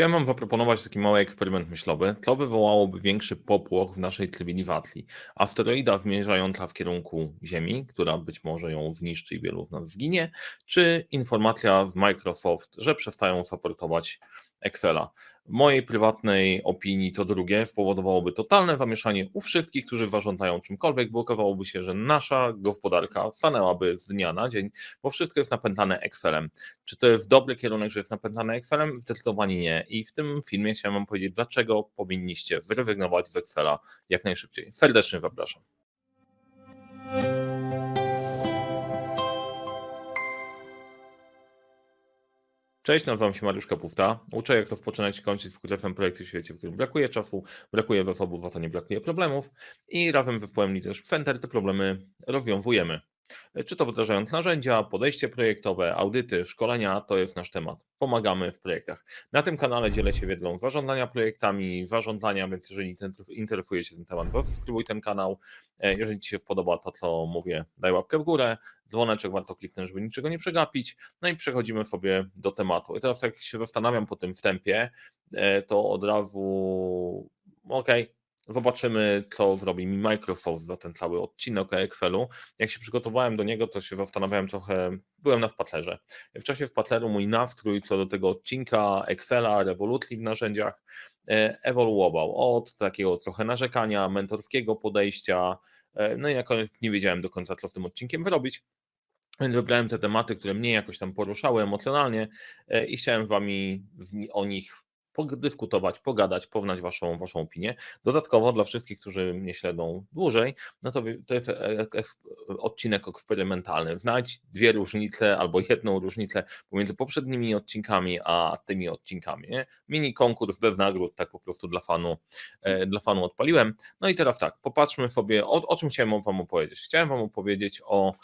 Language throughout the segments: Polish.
Chciałem Wam zaproponować taki mały eksperyment myślowy. To wywołałoby większy popłoch w naszej tlewili Watli. Asteroida zmierzająca w kierunku Ziemi, która być może ją zniszczy i wielu z nas zginie, czy informacja z Microsoft, że przestają supportować Excela. W mojej prywatnej opinii to drugie spowodowałoby totalne zamieszanie u wszystkich, którzy zażądają czymkolwiek, bo okazałoby się, że nasza gospodarka stanęłaby z dnia na dzień, bo wszystko jest napętane Excelem. Czy to jest dobry kierunek, że jest napętane Excelem? Zdecydowanie nie. I w tym filmie chciałem Wam powiedzieć, dlaczego powinniście zrezygnować z Excela jak najszybciej. Serdecznie zapraszam. Cześć, nazywam się Mariusz Kapusta. Uczę, jak to rozpoczynać i kończyć skutecznym projekty w świecie, w którym brakuje czasu, brakuje zasobów, za to nie brakuje problemów i razem z zespołem Leaders Center te problemy rozwiązujemy. Czy to wdrażając narzędzia, podejście projektowe, audyty, szkolenia, to jest nasz temat. Pomagamy w projektach. Na tym kanale dzielę się wiedzą zarządzania projektami, zarządzania, więc jeżeli interesuje się tym temat, zasubskrybuj ten kanał. E, jeżeli Ci się podoba, to to mówię, daj łapkę w górę, dzwoneczek warto kliknąć, żeby niczego nie przegapić. No i przechodzimy sobie do tematu. I teraz tak się zastanawiam po tym wstępie, e, to od razu okej, okay, Zobaczymy, co zrobi mi Microsoft za ten cały odcinek o Excelu. Jak się przygotowałem do niego, to się zastanawiałem trochę, byłem na wpatlerze. W czasie wpatleru mój nastrój co do tego odcinka Excela, rewolucji w narzędziach e, ewoluował od takiego trochę narzekania, mentorskiego podejścia, e, no i jakoś nie wiedziałem do końca, co z tym odcinkiem zrobić. Więc wybrałem te tematy, które mnie jakoś tam poruszały emocjonalnie e, i chciałem wami o nich podyskutować, pogadać, poznać waszą, waszą opinię. Dodatkowo dla wszystkich, którzy mnie śledzą dłużej, no to, to jest e, e, odcinek eksperymentalny. Znajdź dwie różnice albo jedną różnicę pomiędzy poprzednimi odcinkami a tymi odcinkami. Mini konkurs bez nagród, tak po prostu dla fanu, e, dla fanu odpaliłem. No i teraz tak, popatrzmy sobie, o, o czym chciałem wam opowiedzieć. Chciałem wam opowiedzieć o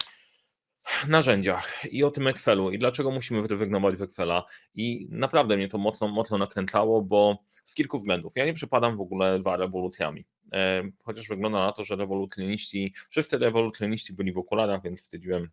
narzędziach i o tym Excelu i dlaczego musimy zrezygnować z Excela i naprawdę mnie to mocno, mocno nakręcało, bo z kilku względów. Ja nie przypadam w ogóle za rewolucjami, e, chociaż wygląda na to, że rewolucjoniści, wszyscy rewolucjoniści byli w okularach, więc stwierdziłem,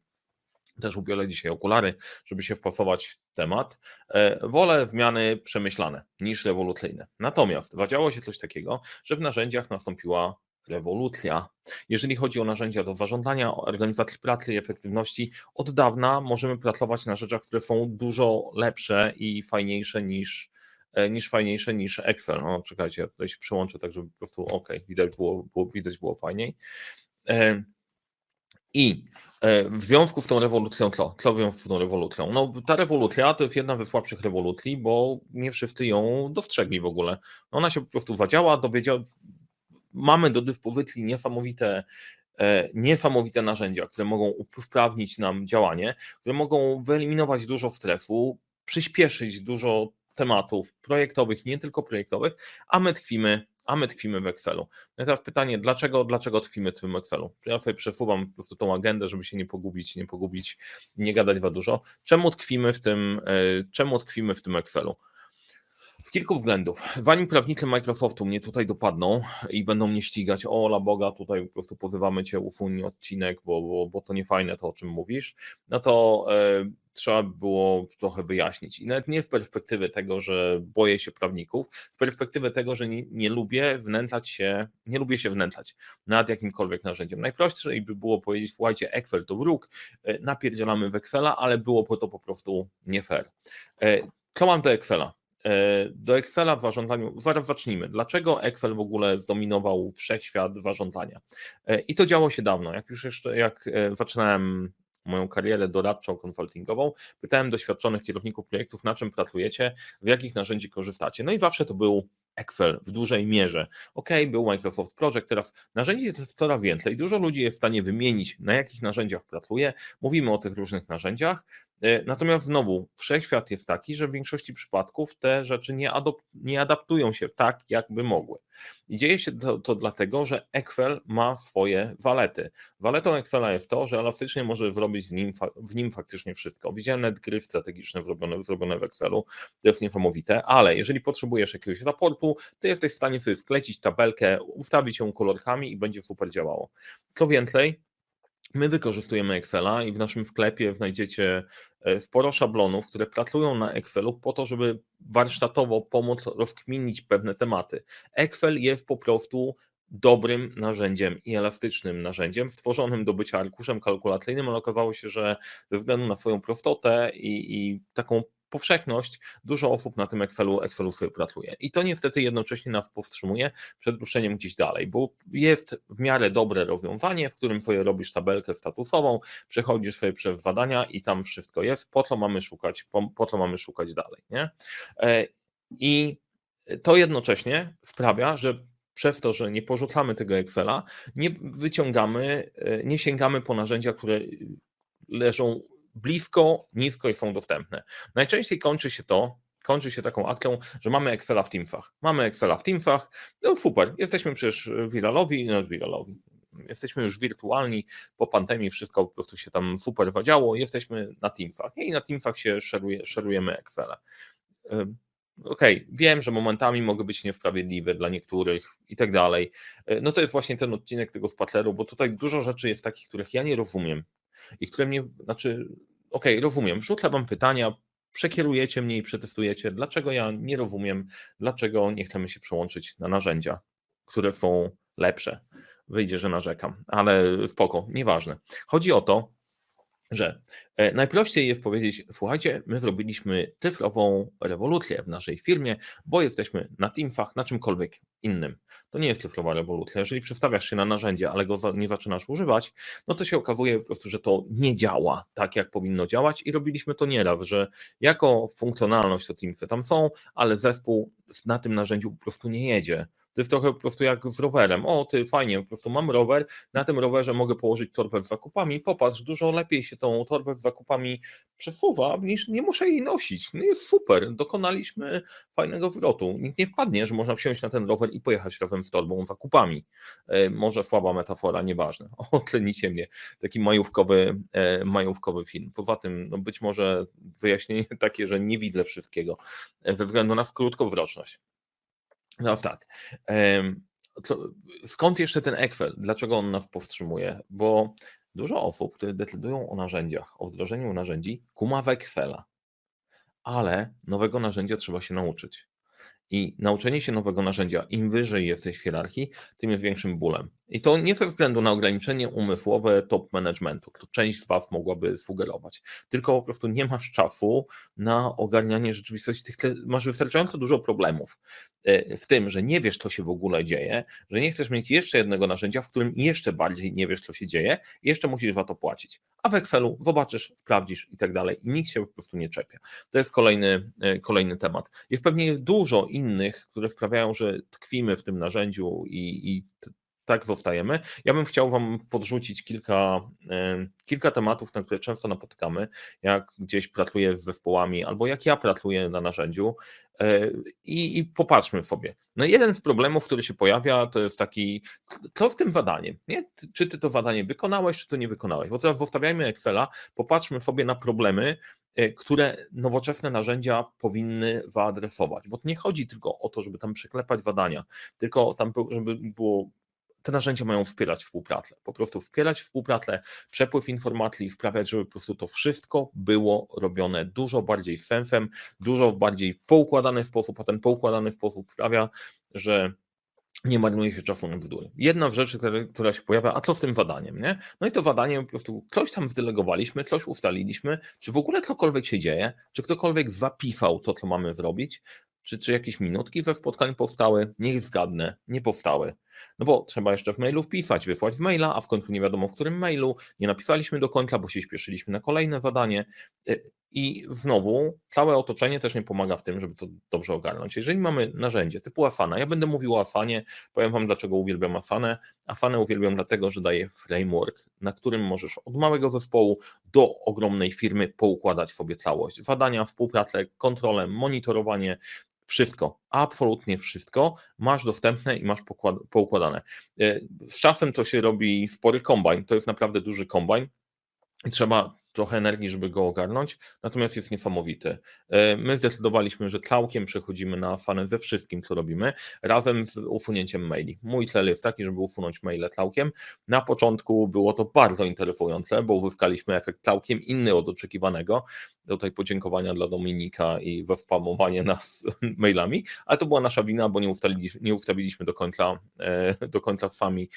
też ubiorę dzisiaj okulary, żeby się wpasować w temat. E, wolę zmiany przemyślane niż rewolucyjne. Natomiast zadziało się coś takiego, że w narzędziach nastąpiła rewolucja. Jeżeli chodzi o narzędzia do zarządzania, o organizacji pracy i efektywności, od dawna możemy pracować na rzeczach, które są dużo lepsze i fajniejsze niż, e, niż fajniejsze niż Excel. No, czekajcie, ja tutaj się przyłączę, tak żeby po prostu ok, widać było, było, widać było fajniej. E, I e, w związku z tą rewolucją, co? Co w związku z tą rewolucją? No, ta rewolucja to jest jedna ze słabszych rewolucji, bo nie wszyscy ją dostrzegli w ogóle. Ona się po prostu zadziała, dowiedziała, mamy do dyspozycji niesamowite, e, niesamowite narzędzia, które mogą usprawnić nam działanie, które mogą wyeliminować dużo stresu, przyspieszyć dużo tematów projektowych, nie tylko projektowych, a my tkwimy, a my tkwimy w Excelu. No i teraz pytanie, dlaczego, dlaczego tkwimy w tym Excelu? Ja sobie przesuwam po prostu tą agendę, żeby się nie pogubić, nie pogubić, nie gadać za dużo. Czemu tkwimy w tym, e, czemu tkwimy w tym Excelu? Z kilku względów. Zanim prawnicy Microsoftu mnie tutaj dopadną i będą mnie ścigać, o la Boga, tutaj po prostu pozywamy cię, ufuń odcinek, bo, bo, bo to nie fajne to, o czym mówisz, no to e, trzeba było trochę wyjaśnić. I nawet nie z perspektywy tego, że boję się prawników, z perspektywy tego, że nie, nie lubię wnętlać się, nie lubię się wnętlać nad jakimkolwiek narzędziem. Najprościej by było powiedzieć, słuchajcie, Excel to wróg, e, napierdzielamy w Excela, ale byłoby to po prostu nie fair. E, co mam do Excela? E, do Excela w zarządzaniu, zaraz zacznijmy. Dlaczego Excel w ogóle zdominował wszechświat zarządzania? E, I to działo się dawno. Jak już jeszcze, jak e, zaczynałem moją karierę doradczą, konsultingową, pytałem doświadczonych kierowników projektów, na czym pracujecie, w jakich narzędzi korzystacie. No i zawsze to był Excel w dużej mierze. Ok, był Microsoft Project, teraz narzędzi jest coraz więcej. Dużo ludzi jest w stanie wymienić, na jakich narzędziach pracuje. Mówimy o tych różnych narzędziach. E, natomiast znowu, wszechświat jest taki, że w większości przypadków te rzeczy nie, nie adaptują się tak, jakby mogły. I dzieje się to, to, dlatego, że Excel ma swoje walety. Waletą Excela jest to, że elastycznie może zrobić w nim, w nim faktycznie wszystko. Widziałem nawet gry strategiczne zrobione, zrobione w Excelu, to jest niesamowite, ale jeżeli potrzebujesz jakiegoś raportu, to jesteś w stanie sobie sklecić tabelkę, ustawić ją kolorkami i będzie super działało. Co więcej, My wykorzystujemy Excela i w naszym sklepie znajdziecie e, sporo szablonów, które pracują na Excelu po to, żeby warsztatowo pomóc rozkminić pewne tematy. Excel jest po prostu dobrym narzędziem i elastycznym narzędziem, stworzonym do bycia arkuszem kalkulacyjnym, ale okazało się, że ze względu na swoją prostotę i, i taką powszechność, dużo osób na tym Excelu, Excelu sobie pracuje. I to niestety jednocześnie nas powstrzymuje przed ruszeniem gdzieś dalej, bo jest w miarę dobre rozwiązanie, w którym sobie robisz tabelkę statusową, przechodzisz sobie przez zadania i tam wszystko jest, po co mamy szukać, po, po co mamy szukać dalej. Nie? E, I to jednocześnie sprawia, że przez to, że nie porzucamy tego Excela, nie wyciągamy, e, nie sięgamy po narzędzia, które leżą blisko, nisko i są dostępne. Najczęściej kończy się to, kończy się taką akcją, że mamy Excela w Teamsach. Mamy Excela w Teamsach, no super, jesteśmy przecież wiralowi, no wiralowi, jesteśmy już wirtualni, po pandemii wszystko po prostu się tam super wadziało, jesteśmy na Teamsach i na Teamsach się szeruje, szerujemy Excela. Okej, okay, wiem, że momentami mogę być niesprawiedliwe dla niektórych i tak dalej. E, no to jest właśnie ten odcinek tego spatleru, bo tutaj dużo rzeczy jest takich, których ja nie rozumiem i które mnie, znaczy, okej, okay, rozumiem, wrzucę wam pytania, przekierujecie mnie i przetestujecie, dlaczego ja nie rozumiem, dlaczego nie chcemy się przełączyć na narzędzia, które są lepsze. Wyjdzie, że narzekam, ale spoko, nieważne. Chodzi o to, że e, najprościej jest powiedzieć, słuchajcie, my zrobiliśmy cyfrową rewolucję w naszej firmie, bo jesteśmy na Teamsach, na czymkolwiek innym. To nie jest cyfrowa rewolucja. Jeżeli przestawiasz się na narzędzie, ale go nie zaczynasz używać, no to się okazuje po prostu, że to nie działa tak, jak powinno działać i robiliśmy to nieraz, że jako funkcjonalność to Teamsy tam są, ale zespół na tym narzędziu po prostu nie jedzie to jest trochę po prostu jak z rowerem. O, ty fajnie, po prostu mam rower, na tym rowerze mogę położyć torbę z zakupami. Popatrz, dużo lepiej się tą torbę z zakupami przesuwa, niż nie muszę jej nosić. No jest super, dokonaliśmy fajnego zwrotu. Nikt nie wpadnie, że można wsiąść na ten rower i pojechać razem z torbą z zakupami. E, może słaba metafora, nieważne. O, tlenicie mnie. Taki majówkowy, e, majówkowy film. Poza tym, no być może wyjaśnienie takie, że nie widzę wszystkiego e, ze względu na krótkowzroczność. No tak. Skąd jeszcze ten Excel? Dlaczego on nas powstrzymuje? Bo dużo osób, które decydują o narzędziach, o wdrożeniu narzędzi, kuma w. Ale nowego narzędzia trzeba się nauczyć. I nauczenie się nowego narzędzia, im wyżej jesteś w hierarchii, tym jest większym bólem. I to nie ze względu na ograniczenie umysłowe top managementu, to część z Was mogłaby sugerować, tylko po prostu nie masz czasu na ogarnianie rzeczywistości. Masz wystarczająco dużo problemów e, w tym, że nie wiesz, co się w ogóle dzieje, że nie chcesz mieć jeszcze jednego narzędzia, w którym jeszcze bardziej nie wiesz, co się dzieje, jeszcze musisz za to płacić. A w Excelu zobaczysz, sprawdzisz i tak dalej, i nikt się po prostu nie czepia. To jest kolejny, e, kolejny temat. Jest pewnie dużo innych, które sprawiają, że tkwimy w tym narzędziu i, i tak zostajemy. Ja bym chciał Wam podrzucić kilka, kilka tematów, na które często napotykamy, jak gdzieś pracuję z zespołami, albo jak ja pracuję na narzędziu e, i, i popatrzmy sobie. No jeden z problemów, który się pojawia, to jest taki, co w tym zadaniem, nie? Czy Ty to zadanie wykonałeś, czy to nie wykonałeś? Bo teraz zostawiajmy Excela, popatrzmy sobie na problemy, e, które nowoczesne narzędzia powinny zaadresować, bo nie chodzi tylko o to, żeby tam przeklepać zadania, tylko tam, żeby było te narzędzia mają wspierać współpracę. Po prostu wspierać współpracę, przepływ informacji, sprawiać, żeby po prostu to wszystko było robione dużo bardziej sensem, dużo bardziej poukładany sposób, a ten poukładany sposób sprawia, że nie marnuje się czasu na bzdury. Jedna z rzeczy, która, się pojawia, a co z tym zadaniem, nie? No i to zadanie po prostu ktoś tam wdelegowaliśmy, coś ustaliliśmy, czy w ogóle cokolwiek się dzieje, czy ktokolwiek zapisał to, co mamy zrobić, czy, czy jakieś minutki ze spotkań powstały? Niech zgadnę, nie powstały. No bo trzeba jeszcze w mailu wpisać, wysłać w maila, a w końcu nie wiadomo w którym mailu, nie napisaliśmy do końca, bo się śpieszyliśmy na kolejne zadanie. Y, I znowu całe otoczenie też nie pomaga w tym, żeby to dobrze ogarnąć. Jeżeli mamy narzędzie typu Asana, ja będę mówił o Asanie, powiem Wam dlaczego uwielbiam Asanę. Asanę uwielbiam dlatego, że daje framework, na którym możesz od małego zespołu do ogromnej firmy poukładać sobie całość. Zadania, współpracę, kontrolę, monitorowanie, wszystko, absolutnie wszystko masz dostępne i masz poukładane. E, z czasem to się robi spory kombajn, to jest naprawdę duży kombajn trzeba trochę energii, żeby go ogarnąć, natomiast jest niesamowity. E, my zdecydowaliśmy, że całkiem przechodzimy na fanę ze wszystkim, co robimy, razem z usunięciem maili. Mój cel jest taki, żeby usunąć maile całkiem. Na początku było to bardzo interesujące, bo uzyskaliśmy efekt całkiem inny od oczekiwanego. Tutaj podziękowania dla Dominika i wespamowanie nas mailami, ale to była nasza wina, bo nie ustawiliśmy, nie ustawiliśmy do końca, e, do końca sami,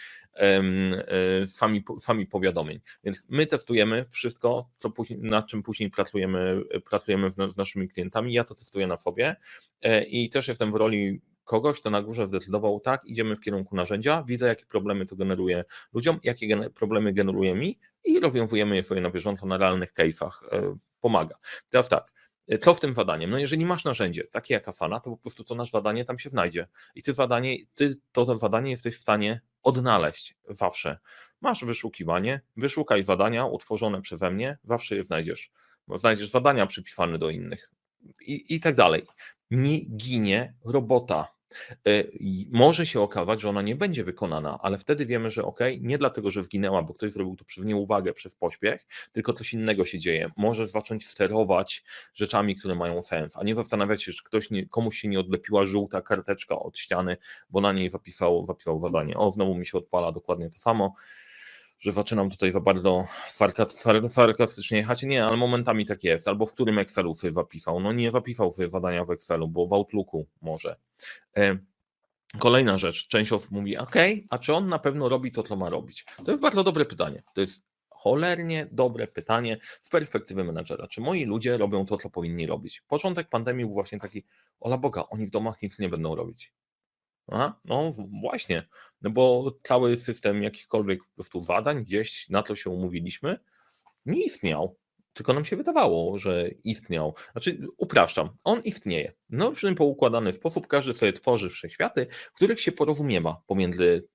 sami, sami powiadomień. Więc my testujemy wszystko, co później, nad czym później pracujemy, pracujemy z naszymi klientami. Ja to testuję na sobie e, i też jestem w roli kogoś, kto na górze zdecydował, tak, idziemy w kierunku narzędzia, widzę, jakie problemy to generuje ludziom, jakie problemy generuje mi i rozwiązujemy je sobie na bieżąco na realnych case'ach. E, pomaga. Teraz tak, co w tym zadaniem? No jeżeli masz narzędzie, takie jak Afana, to po prostu to nasz zadanie tam się znajdzie. I ty zadanie, ty to zadanie jesteś w stanie odnaleźć zawsze. Masz wyszukiwanie, wyszukaj zadania utworzone przeze mnie, zawsze je znajdziesz. Znajdziesz zadania przypisane do innych i, i tak dalej. Nie ginie robota. E, może się okazać, że ona nie będzie wykonana, ale wtedy wiemy, że ok, nie dlatego, że wginęła, bo ktoś zrobił to przez nieuwagę, przez pośpiech, tylko coś innego się dzieje. Może zacząć sterować rzeczami, które mają sens, a nie zastanawiać się, czy ktoś nie, komuś się nie odlepiła żółta karteczka od ściany, bo na niej zapisał, zapisał zadanie. O, znowu mi się odpala dokładnie to samo że zaczynam tutaj za bardzo sarkastycznie jechać. Nie, ale momentami tak jest. Albo w którym Excelu sobie zapisał. No nie zapisał sobie zadania w Excelu, bo w Outlooku może. E, kolejna rzecz. Część osób mówi, ok, a czy on na pewno robi to, co ma robić? To jest bardzo dobre pytanie. To jest cholernie dobre pytanie z perspektywy menadżera. Czy moi ludzie robią to, co powinni robić? Początek pandemii był właśnie taki, ola Boga, oni w domach nic nie będą robić. A, no właśnie, no bo cały system jakichkolwiek po prostu badań gdzieś na to się umówiliśmy, nie istniał. Tylko nam się wydawało, że istniał. Znaczy, upraszczam, on istnieje. W poukładany sposób każdy sobie tworzy wszechświaty, w których się porozumiewa pomiędzy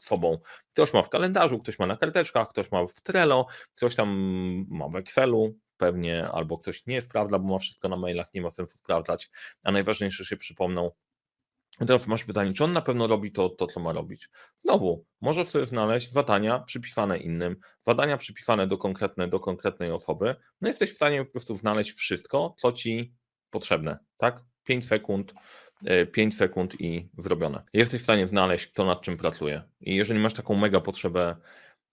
sobą. Ktoś ma w kalendarzu, ktoś ma na karteczkach, ktoś ma w Trello, ktoś tam ma w Excelu, pewnie, albo ktoś nie sprawdza, bo ma wszystko na mailach, nie ma sensu sprawdzać, a najważniejsze się przypomną teraz masz pytanie, czy on na pewno robi to, to, co ma robić? Znowu, możesz sobie znaleźć zadania przypisane innym, zadania przypisane do, konkretne, do konkretnej osoby, no jesteś w stanie po prostu znaleźć wszystko, co ci potrzebne, tak? 5 sekund, 5 e, sekund i zrobione. Jesteś w stanie znaleźć, kto nad czym pracuje. I jeżeli masz taką mega potrzebę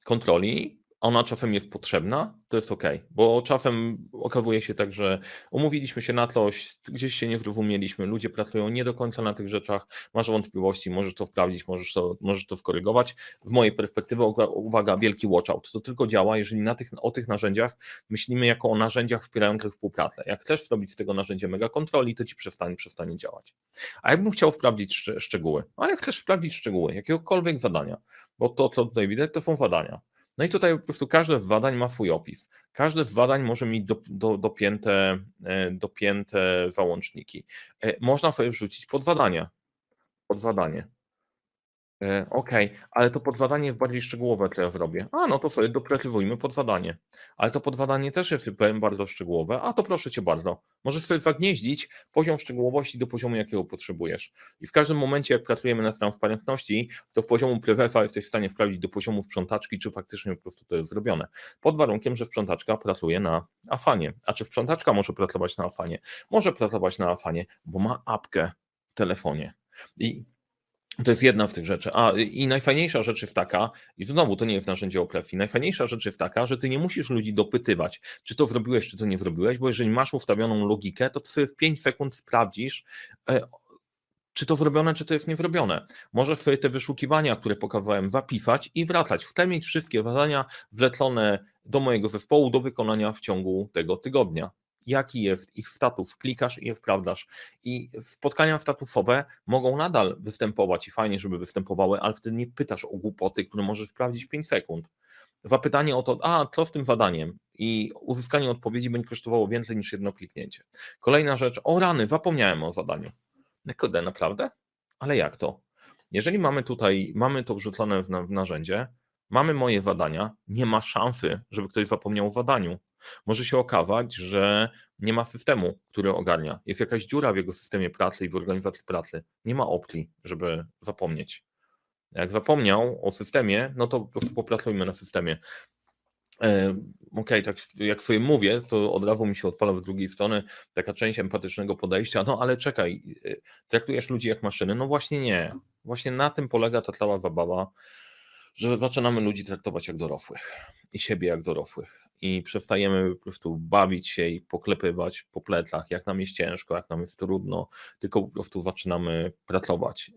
kontroli, ona czasem jest potrzebna, to jest ok, bo czasem okazuje się tak, że umówiliśmy się na coś, gdzieś się nie zrozumieliśmy, ludzie pracują nie do końca na tych rzeczach, masz wątpliwości, możesz to sprawdzić, możesz to, możesz to skorygować. Z mojej perspektywy, uwaga, wielki watchout, to tylko działa, jeżeli na tych, o tych narzędziach myślimy jako o narzędziach wspierających współpracę. Jak chcesz zrobić z tego narzędzie mega kontroli, to ci przestanie, przestanie działać. A jakbym chciał sprawdzić szczegóły, a jak chcesz sprawdzić szczegóły jakiegokolwiek zadania, bo to, co tutaj widać, to są zadania no i tutaj po prostu każde z badań ma swój opis. Każde z badań może mieć do, do, dopięte, e, dopięte załączniki. E, można sobie wrzucić podwadania. Podwadanie. E, okej, okay, ale to podzadanie jest bardziej szczegółowe, co ja zrobię. A, no to sobie doprecyzujmy podzadanie. Ale to podzadanie też jest bardzo szczegółowe. A to proszę cię bardzo. Możesz sobie zagnieździć poziom szczegółowości do poziomu, jakiego potrzebujesz. I w każdym momencie, jak pracujemy nad transparentności, to w poziomu prezesa jesteś w stanie sprawdzić do poziomu sprzątaczki, czy faktycznie po prostu to jest zrobione. Pod warunkiem, że sprzątaczka pracuje na Afanie. A czy sprzątaczka może pracować na Afanie? Może pracować na Afanie, bo ma apkę w telefonie. I to jest jedna z tych rzeczy. A i najfajniejsza rzecz jest taka, i znowu to nie jest narzędzie opresji, najfajniejsza rzecz jest taka, że ty nie musisz ludzi dopytywać, czy to zrobiłeś, czy to nie zrobiłeś, bo jeżeli masz ustawioną logikę, to ty w 5 sekund sprawdzisz, e, czy to zrobione, czy to jest niezrobione. Możesz sobie te wyszukiwania, które pokazałem, zapisać i wracać. Chcę mieć wszystkie zadania wlecone do mojego zespołu do wykonania w ciągu tego tygodnia jaki jest ich status, klikasz i je sprawdzasz. I spotkania statusowe mogą nadal występować i fajnie, żeby występowały, ale wtedy nie pytasz o głupoty, które możesz sprawdzić w 5 sekund. Zapytanie o to, a co z tym zadaniem? I uzyskanie odpowiedzi będzie kosztowało więcej niż jedno kliknięcie. Kolejna rzecz, o rany, zapomniałem o zadaniu. No kurde, naprawdę? Ale jak to? Jeżeli mamy tutaj, mamy to wrzucone w, w narzędzie, mamy moje zadania, nie ma szansy, żeby ktoś zapomniał o zadaniu. Może się okazać, że nie ma systemu, który ogarnia. Jest jakaś dziura w jego systemie pracy i w organizacji pracy. Nie ma opcji, żeby zapomnieć. Jak zapomniał o systemie, no to po prostu popracujmy na systemie. Okej, okay, tak jak sobie mówię, to od razu mi się odpala w drugiej strony taka część empatycznego podejścia. No ale czekaj, y, traktujesz ludzi jak maszyny? No właśnie nie. Właśnie na tym polega ta cała zabawa, że zaczynamy ludzi traktować jak dorosłych i siebie jak dorosłych i przestajemy po prostu bawić się i poklepywać po plecach, jak nam jest ciężko, jak nam jest trudno, tylko po prostu zaczynamy pracować.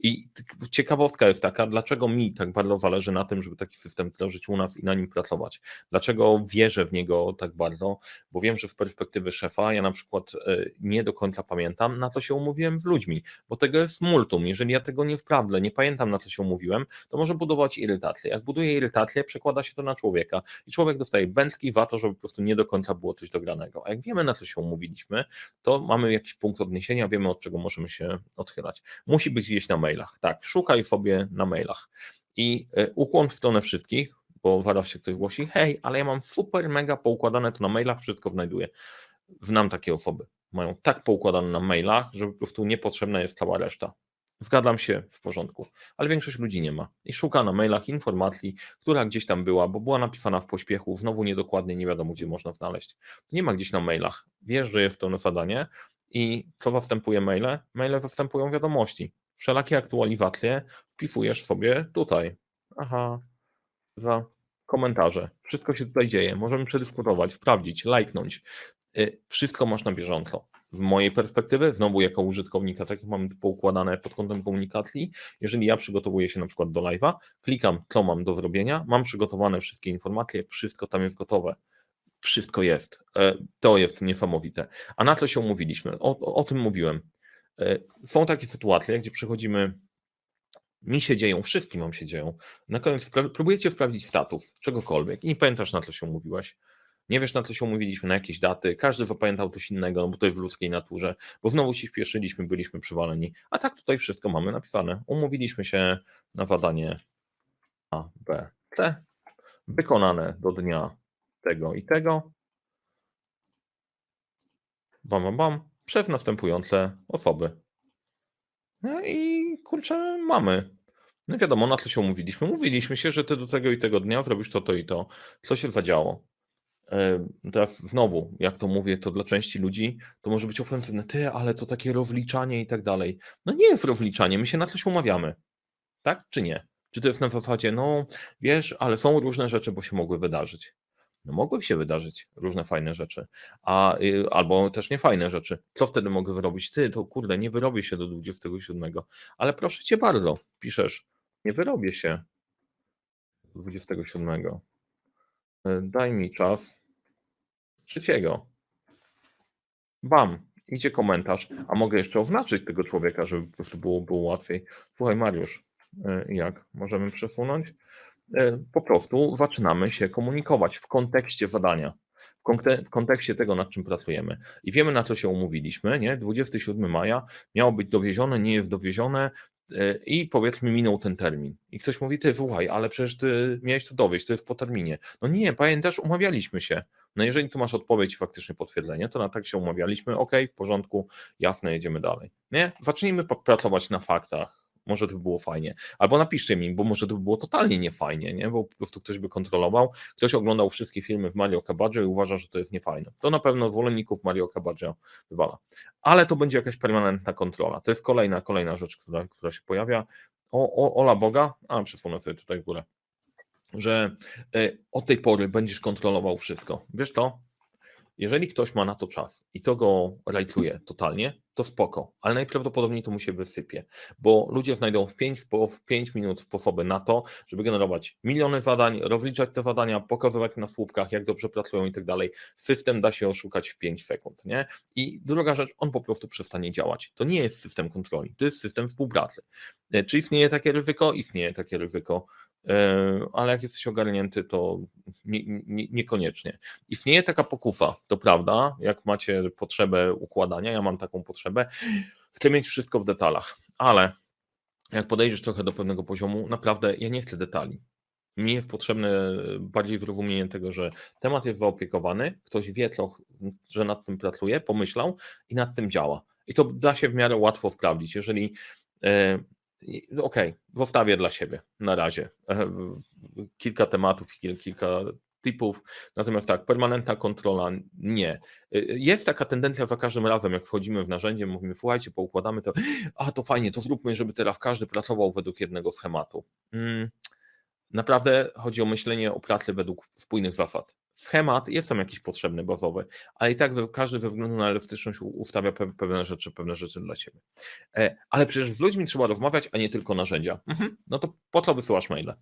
I ciekawostka jest taka, dlaczego mi tak bardzo zależy na tym, żeby taki system wdrożyć u nas i na nim pracować. Dlaczego wierzę w niego tak bardzo? Bo wiem, że z perspektywy szefa ja na przykład e, nie do końca pamiętam, na co się umówiłem z ludźmi, bo tego jest multum. Jeżeli ja tego nie wprawdzę, nie pamiętam na co się umówiłem, to może budować irytację. Jak buduję irytację, przekłada się to na człowieka i człowiek dostaje tutaj wędki za to, żeby po prostu nie do końca było coś dogranego. A jak wiemy, na co się umówiliśmy, to mamy jakiś punkt odniesienia, wiemy od czego możemy się odchylać. Musi być gdzieś na mailach. Tak, szukaj sobie na mailach. I e, ukłon w stronę wszystkich, bo zaraz się ktoś głosi, hej, ale ja mam super mega poukładane to na mailach, wszystko znajduję. Znam takie osoby. Mają tak poukładane na mailach, że po prostu niepotrzebna jest cała reszta. Zgadzam się, w porządku, ale większość ludzi nie ma i szuka na mailach informacji, która gdzieś tam była, bo była napisana w pośpiechu, znowu niedokładnie, nie wiadomo gdzie można znaleźć. To nie ma gdzieś na mailach. Wiesz, że jest to zadanie i co zastępuje maile? Maile zastępują wiadomości. Wszelakie aktualizacje wpisujesz sobie tutaj. Aha, za komentarze. Wszystko się tutaj dzieje. Możemy przedyskutować, sprawdzić, lajknąć. Y, wszystko masz na bieżąco. Z mojej perspektywy, znowu jako użytkownika, tak jak mam poukładane pod kątem komunikacji, jeżeli ja przygotowuję się na przykład do live'a, klikam, co mam do zrobienia, mam przygotowane wszystkie informacje, wszystko tam jest gotowe. Wszystko jest. E, to jest niesamowite. A na co się umówiliśmy? O, o, o tym mówiłem. E, są takie sytuacje, gdzie przychodzimy mi się dzieją, wszystkim wam się dzieją. Na koniec próbujecie sprawdzić status czegokolwiek i nie pamiętasz na co się umówiłaś nie wiesz na co się umówiliśmy, na jakieś daty, każdy zapamiętał coś innego, no bo to jest w ludzkiej naturze, bo znowu się śpieszyliśmy, byliśmy przywaleni, a tak tutaj wszystko mamy napisane. Umówiliśmy się na zadanie A, B, C, wykonane do dnia tego i tego, bam, bam, bam, przez następujące osoby. No i kurczę, mamy. No wiadomo, na co się umówiliśmy. Mówiliśmy się, że ty do tego i tego dnia zrobisz to, to i to. Co się zadziało? Teraz znowu, jak to mówię, to dla części ludzi to może być ofensywne. Ty, ale to takie rozliczanie i tak dalej. No nie jest rozliczanie, my się na coś umawiamy. Tak czy nie? Czy to jest na zasadzie, no wiesz, ale są różne rzeczy, bo się mogły wydarzyć. No mogły się wydarzyć różne fajne rzeczy, a, y, albo też niefajne rzeczy. Co wtedy mogę wyrobić? Ty, to kurde, nie wyrobię się do 27. Ale proszę cię bardzo, piszesz, nie wyrobię się 27. E, daj mi czas. Trzeciego. Bam, idzie komentarz. A mogę jeszcze oznaczyć tego człowieka, żeby po prostu było, było łatwiej. Słuchaj, Mariusz, e, jak możemy przesunąć? E, po prostu zaczynamy się komunikować w kontekście zadania w kontekście tego, nad czym pracujemy. I wiemy, na co się umówiliśmy, nie? 27 maja miało być dowiezione, nie jest dowiezione, i powiedzmy minął ten termin. I ktoś mówi, ty słuchaj, ale przecież ty miałeś to dowieść, to jest po terminie. No nie, pamiętasz, umawialiśmy się. No jeżeli tu masz odpowiedź i faktycznie potwierdzenie, to na tak się umawialiśmy, ok, w porządku, jasne, jedziemy dalej. Nie? Zacznijmy pracować na faktach, może to by było fajnie. Albo napiszcie mi, bo może to by było totalnie niefajnie, nie? bo po prostu ktoś by kontrolował, ktoś oglądał wszystkie filmy w Mario Kabadzie i uważa, że to jest niefajne. To na pewno zwolenników Mario Kabadzie wywala. Ale to będzie jakaś permanentna kontrola. To jest kolejna, kolejna rzecz, która, która się pojawia. O, o, ola Boga, a przesunę sobie tutaj w górę, że y, od tej pory będziesz kontrolował wszystko. Wiesz to? Jeżeli ktoś ma na to czas i to go rajtuje totalnie, to spoko, ale najprawdopodobniej to mu się wysypie, bo ludzie znajdą w 5, w 5 minut sposoby na to, żeby generować miliony zadań, rozliczać te zadania, pokazywać na słupkach, jak dobrze pracują i tak dalej. System da się oszukać w 5 sekund, nie? I druga rzecz, on po prostu przestanie działać. To nie jest system kontroli, to jest system współpracy. E, czy istnieje takie ryzyko? Istnieje takie ryzyko, ale jak jesteś ogarnięty, to nie, nie, niekoniecznie. Istnieje taka pokusa, to prawda, jak macie potrzebę układania, ja mam taką potrzebę. Chcę mieć wszystko w detalach, ale jak podejdziesz trochę do pewnego poziomu, naprawdę ja nie chcę detali. Mi jest potrzebne bardziej zrozumienie tego, że temat jest zaopiekowany, ktoś wie, że nad tym pracuje, pomyślał i nad tym działa. I to da się w miarę łatwo sprawdzić. Jeżeli e, okej, okay, zostawię dla siebie na razie kilka tematów i kilka typów. Natomiast tak, permanentna kontrola nie. Jest taka tendencja za każdym razem, jak wchodzimy w narzędzie, mówimy, słuchajcie, poukładamy to, a to fajnie, to zróbmy, żeby teraz każdy pracował według jednego schematu. Hmm. Naprawdę chodzi o myślenie o pracy według spójnych zasad. Schemat jest tam jakiś potrzebny, bazowy, ale i tak każdy ze względu na elastyczność ustawia pewne rzeczy, pewne rzeczy dla siebie. E, ale przecież z ludźmi trzeba rozmawiać, a nie tylko narzędzia. Mhm. No to po co wysyłasz maile?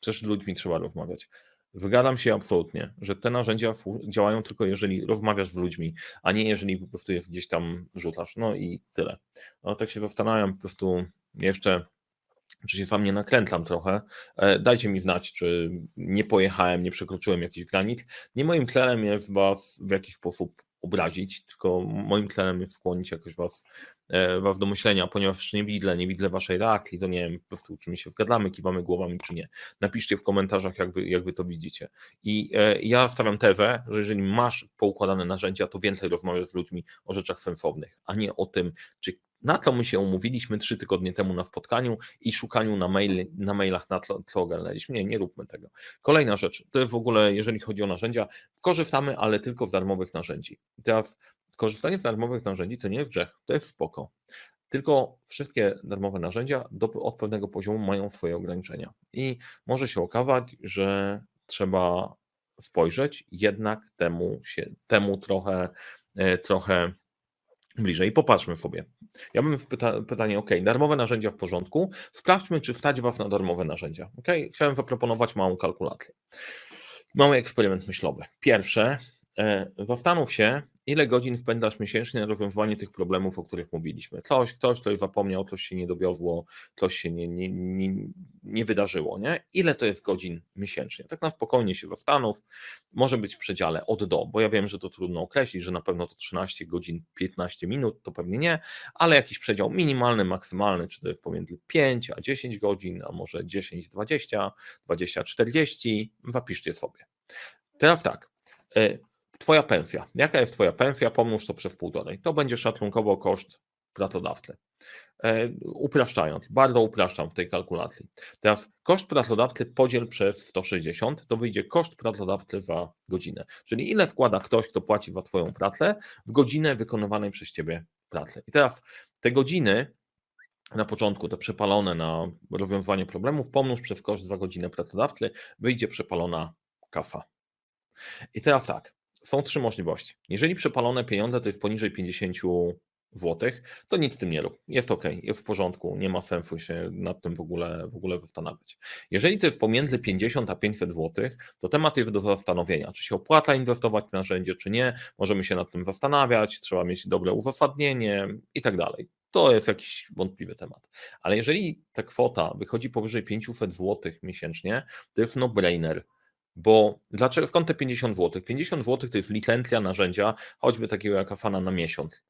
Przecież z ludźmi trzeba rozmawiać. Wygadam się absolutnie, że te narzędzia działają tylko jeżeli rozmawiasz z ludźmi, a nie jeżeli po prostu je gdzieś tam wrzucasz. No i tyle. No tak się zastanawiam po prostu jeszcze czy się wam nie nakrętlam trochę, e, dajcie mi znać, czy nie pojechałem, nie przekroczyłem jakichś granic. Nie moim celem jest was w jakiś sposób obrazić, tylko moim celem jest skłonić jakoś was, e, was do myślenia, ponieważ nie widzę, nie widzę waszej reakcji, to nie wiem po prostu, czy my się wgadamy, kiwamy głowami, czy nie. Napiszcie w komentarzach, jak wy, jak wy to widzicie. I e, ja stawiam tezę, że jeżeli masz poukładane narzędzia, to więcej rozmawiasz z ludźmi o rzeczach sensownych, a nie o tym, czy na to my się umówiliśmy trzy tygodnie temu na spotkaniu i szukaniu na, mail, na mailach na co ogarnęliśmy. Nie, nie róbmy tego. Kolejna rzecz, to jest w ogóle, jeżeli chodzi o narzędzia, korzystamy, ale tylko z darmowych narzędzi. teraz korzystanie z darmowych narzędzi to nie jest grzech, to jest spoko. Tylko wszystkie darmowe narzędzia do, od pewnego poziomu mają swoje ograniczenia. I może się okazać, że trzeba spojrzeć jednak temu, się, temu trochę, e, trochę bliżej. Popatrzmy sobie. Ja bym pyta, pytanie, ok, darmowe narzędzia w porządku. Sprawdźmy, czy wstać Was na darmowe narzędzia. Ok, chciałem zaproponować małą kalkulację. Mały eksperyment myślowy. Pierwsze, e, zastanów się, ile godzin spędzasz miesięcznie na rozwiązywanie tych problemów, o których mówiliśmy. Ktoś, ktoś, ktoś zapomniał, coś się nie dowiozło, coś się nie, nie, nie, nie wydarzyło, nie? Ile to jest godzin miesięcznie? Tak na spokojnie się zastanów. Może być w przedziale od do, bo ja wiem, że to trudno określić, że na pewno to 13 godzin, 15 minut, to pewnie nie, ale jakiś przedział minimalny, maksymalny, czy to jest pomiędzy 5 a 10 godzin, a może 10, 20, 20, 40, zapiszcie sobie. Teraz tak, e, Twoja pensja. Jaka jest Twoja pensja? Pomnóż to przez półtorej. To będzie szacunkowo koszt pracodawcy. E, upraszczając, bardzo upraszczam w tej kalkulacji. Teraz koszt pracodawcy podziel przez 160, to wyjdzie koszt pracodawcy za godzinę. Czyli ile wkłada ktoś, kto płaci za Twoją pracę w godzinę wykonywanej przez Ciebie pracy. I teraz te godziny na początku te przepalone na rozwiązywanie problemów, pomnóż przez koszt za godzinę pracodawcy, wyjdzie przepalona kafa. I teraz tak, są trzy możliwości. Jeżeli przepalone pieniądze to jest poniżej 50 zł, to nic z tym nie rób. Jest ok, jest w porządku, nie ma sensu się nad tym w ogóle, w ogóle zastanawiać. Jeżeli to jest pomiędzy 50 a 500 zł, to temat jest do zastanowienia, czy się opłaca inwestować w narzędzie, czy nie. Możemy się nad tym zastanawiać, trzeba mieć dobre uzasadnienie i tak dalej. To jest jakiś wątpliwy temat. Ale jeżeli ta kwota wychodzi powyżej 500 zł miesięcznie, to jest no-brainer bo dlaczego, skąd te 50 zł? 50 zł to jest licencja narzędzia, choćby takiego jak Asana na miesiąc.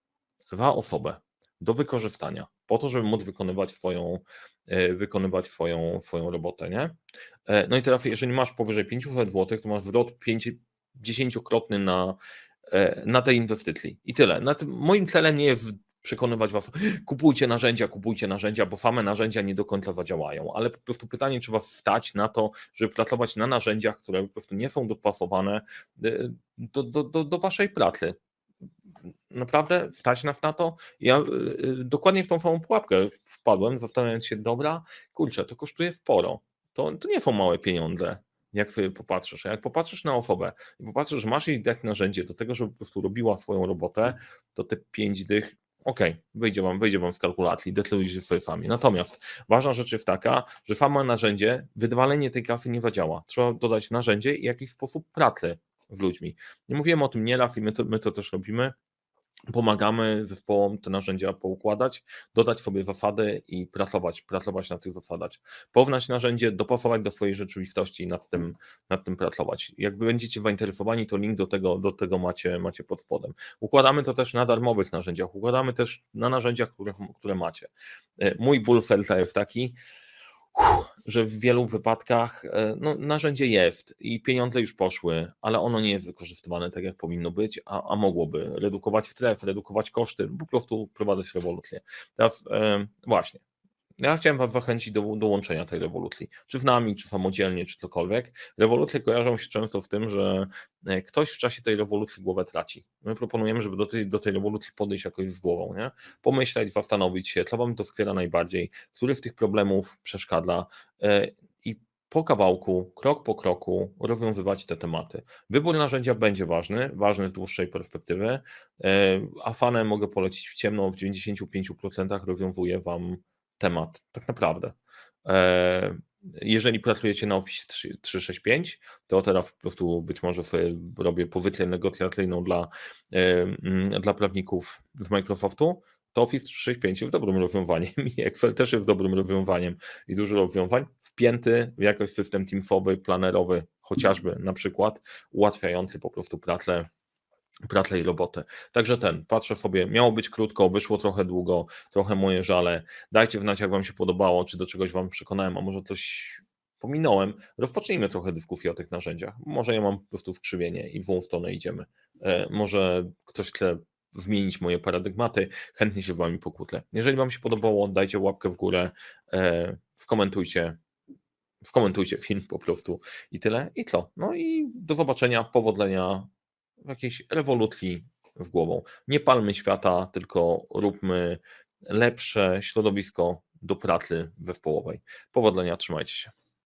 Za osobę do wykorzystania, po to, żeby móc wykonywać swoją, e, wykonywać swoją, swoją robotę. Nie? E, no i teraz, jeżeli masz powyżej 500 zł, to masz zwrot 10-krotny na, e, na tej inwestycji. I tyle. moim celem nie jest przekonywać was, kupujcie narzędzia, kupujcie narzędzia, bo same narzędzia nie do końca zadziałają, ale po prostu pytanie, czy was stać na to, żeby pracować na narzędziach, które po prostu nie są dopasowane y, do, do, do, do waszej pracy. Naprawdę stać nas na to? Ja y, y, dokładnie w tą samą pułapkę wpadłem, zastanawiając się, dobra, kurczę, to kosztuje sporo. To, to nie są małe pieniądze jak sobie popatrzysz. A jak popatrzysz na osobę i popatrzysz, że masz jej tak narzędzie do tego, żeby po prostu robiła swoją robotę, to te pięć dych OK, wyjdzie wam, wyjdzie wam z kalkulacji, decydujcie sobie sami. Natomiast ważna rzecz jest taka, że samo narzędzie, wydwalenie tej kasy nie zadziała. Trzeba dodać narzędzie i jakiś sposób pracy z ludźmi. Nie mówiłem o tym nieraz i my to, my to też robimy pomagamy zespołom te narzędzia poukładać, dodać sobie zasady i pracować, pracować na tych zasadach. Poznać narzędzie, dopasować do swojej rzeczywistości i nad tym, nad tym pracować. Jak będziecie zainteresowani, to link do tego, do tego macie, macie pod spodem. Układamy to też na darmowych narzędziach, układamy też na narzędziach, które, które macie. E, mój ból jest taki, że w wielu wypadkach e, no, narzędzie jest i pieniądze już poszły, ale ono nie jest wykorzystywane tak, jak powinno być, a, a mogłoby redukować stres, redukować koszty, po prostu prowadzić rewolucję. Teraz e, właśnie, Ja chciałem Was zachęcić do dołączenia tej Revolutli. Czy w nami, czy samodzielnie, czy cokolwiek. Revolutli kojarzą się często z tym, że e, ktoś w czasie tej Revolutli głowę traci. My proponujemy, żeby do tej, do tej Revolutli podejść jakoś z głową, nie? pomyśleć, zastanowić się, co Wam to wspiera najbardziej, który z tych problemów przeszkadza e, i po kawałku, krok po kroku rozwiązywać te tematy. Wybór narzędzia będzie ważny, ważny z dłuższej perspektywy. E, Afanę mogę polecić w ciemno, w 95% rozwiązuje Wam temat, tak naprawdę. E, jeżeli pracujecie na Office 365, to teraz po prostu być może sobie robię powytlę negocjacyjną dla, e, dla prawników z Microsoftu, to Office 365 jest dobrym rozwiązaniem i Excel też jest dobrym rozwiązaniem i dużo rozwiązań wpięty w jakiś system teamsowy, planerowy, chociażby na przykład ułatwiający po prostu pracę pracę i robotę. Także ten, patrzę sobie, miało być krótko, wyszło trochę długo, trochę moje żale. Dajcie znać, jak Wam się podobało, czy do czegoś Wam przekonałem, a może coś pominąłem. Rozpocznijmy trochę dyskusję o tych narzędziach. Może ja mam po prostu skrzywienie i w stronę idziemy. E, może ktoś chce zmienić moje paradygmaty, chętnie się z Wami pokłócę. Jeżeli Wam się podobało, dajcie łapkę w górę, e, skomentujcie, skomentujcie film po prostu i tyle. I to. No i do zobaczenia, powodzenia jakiejś rewolucji w głową. Nie palmy świata, tylko róbmy lepsze środowisko do pracy zespołowej. Powodzenia, trzymajcie się.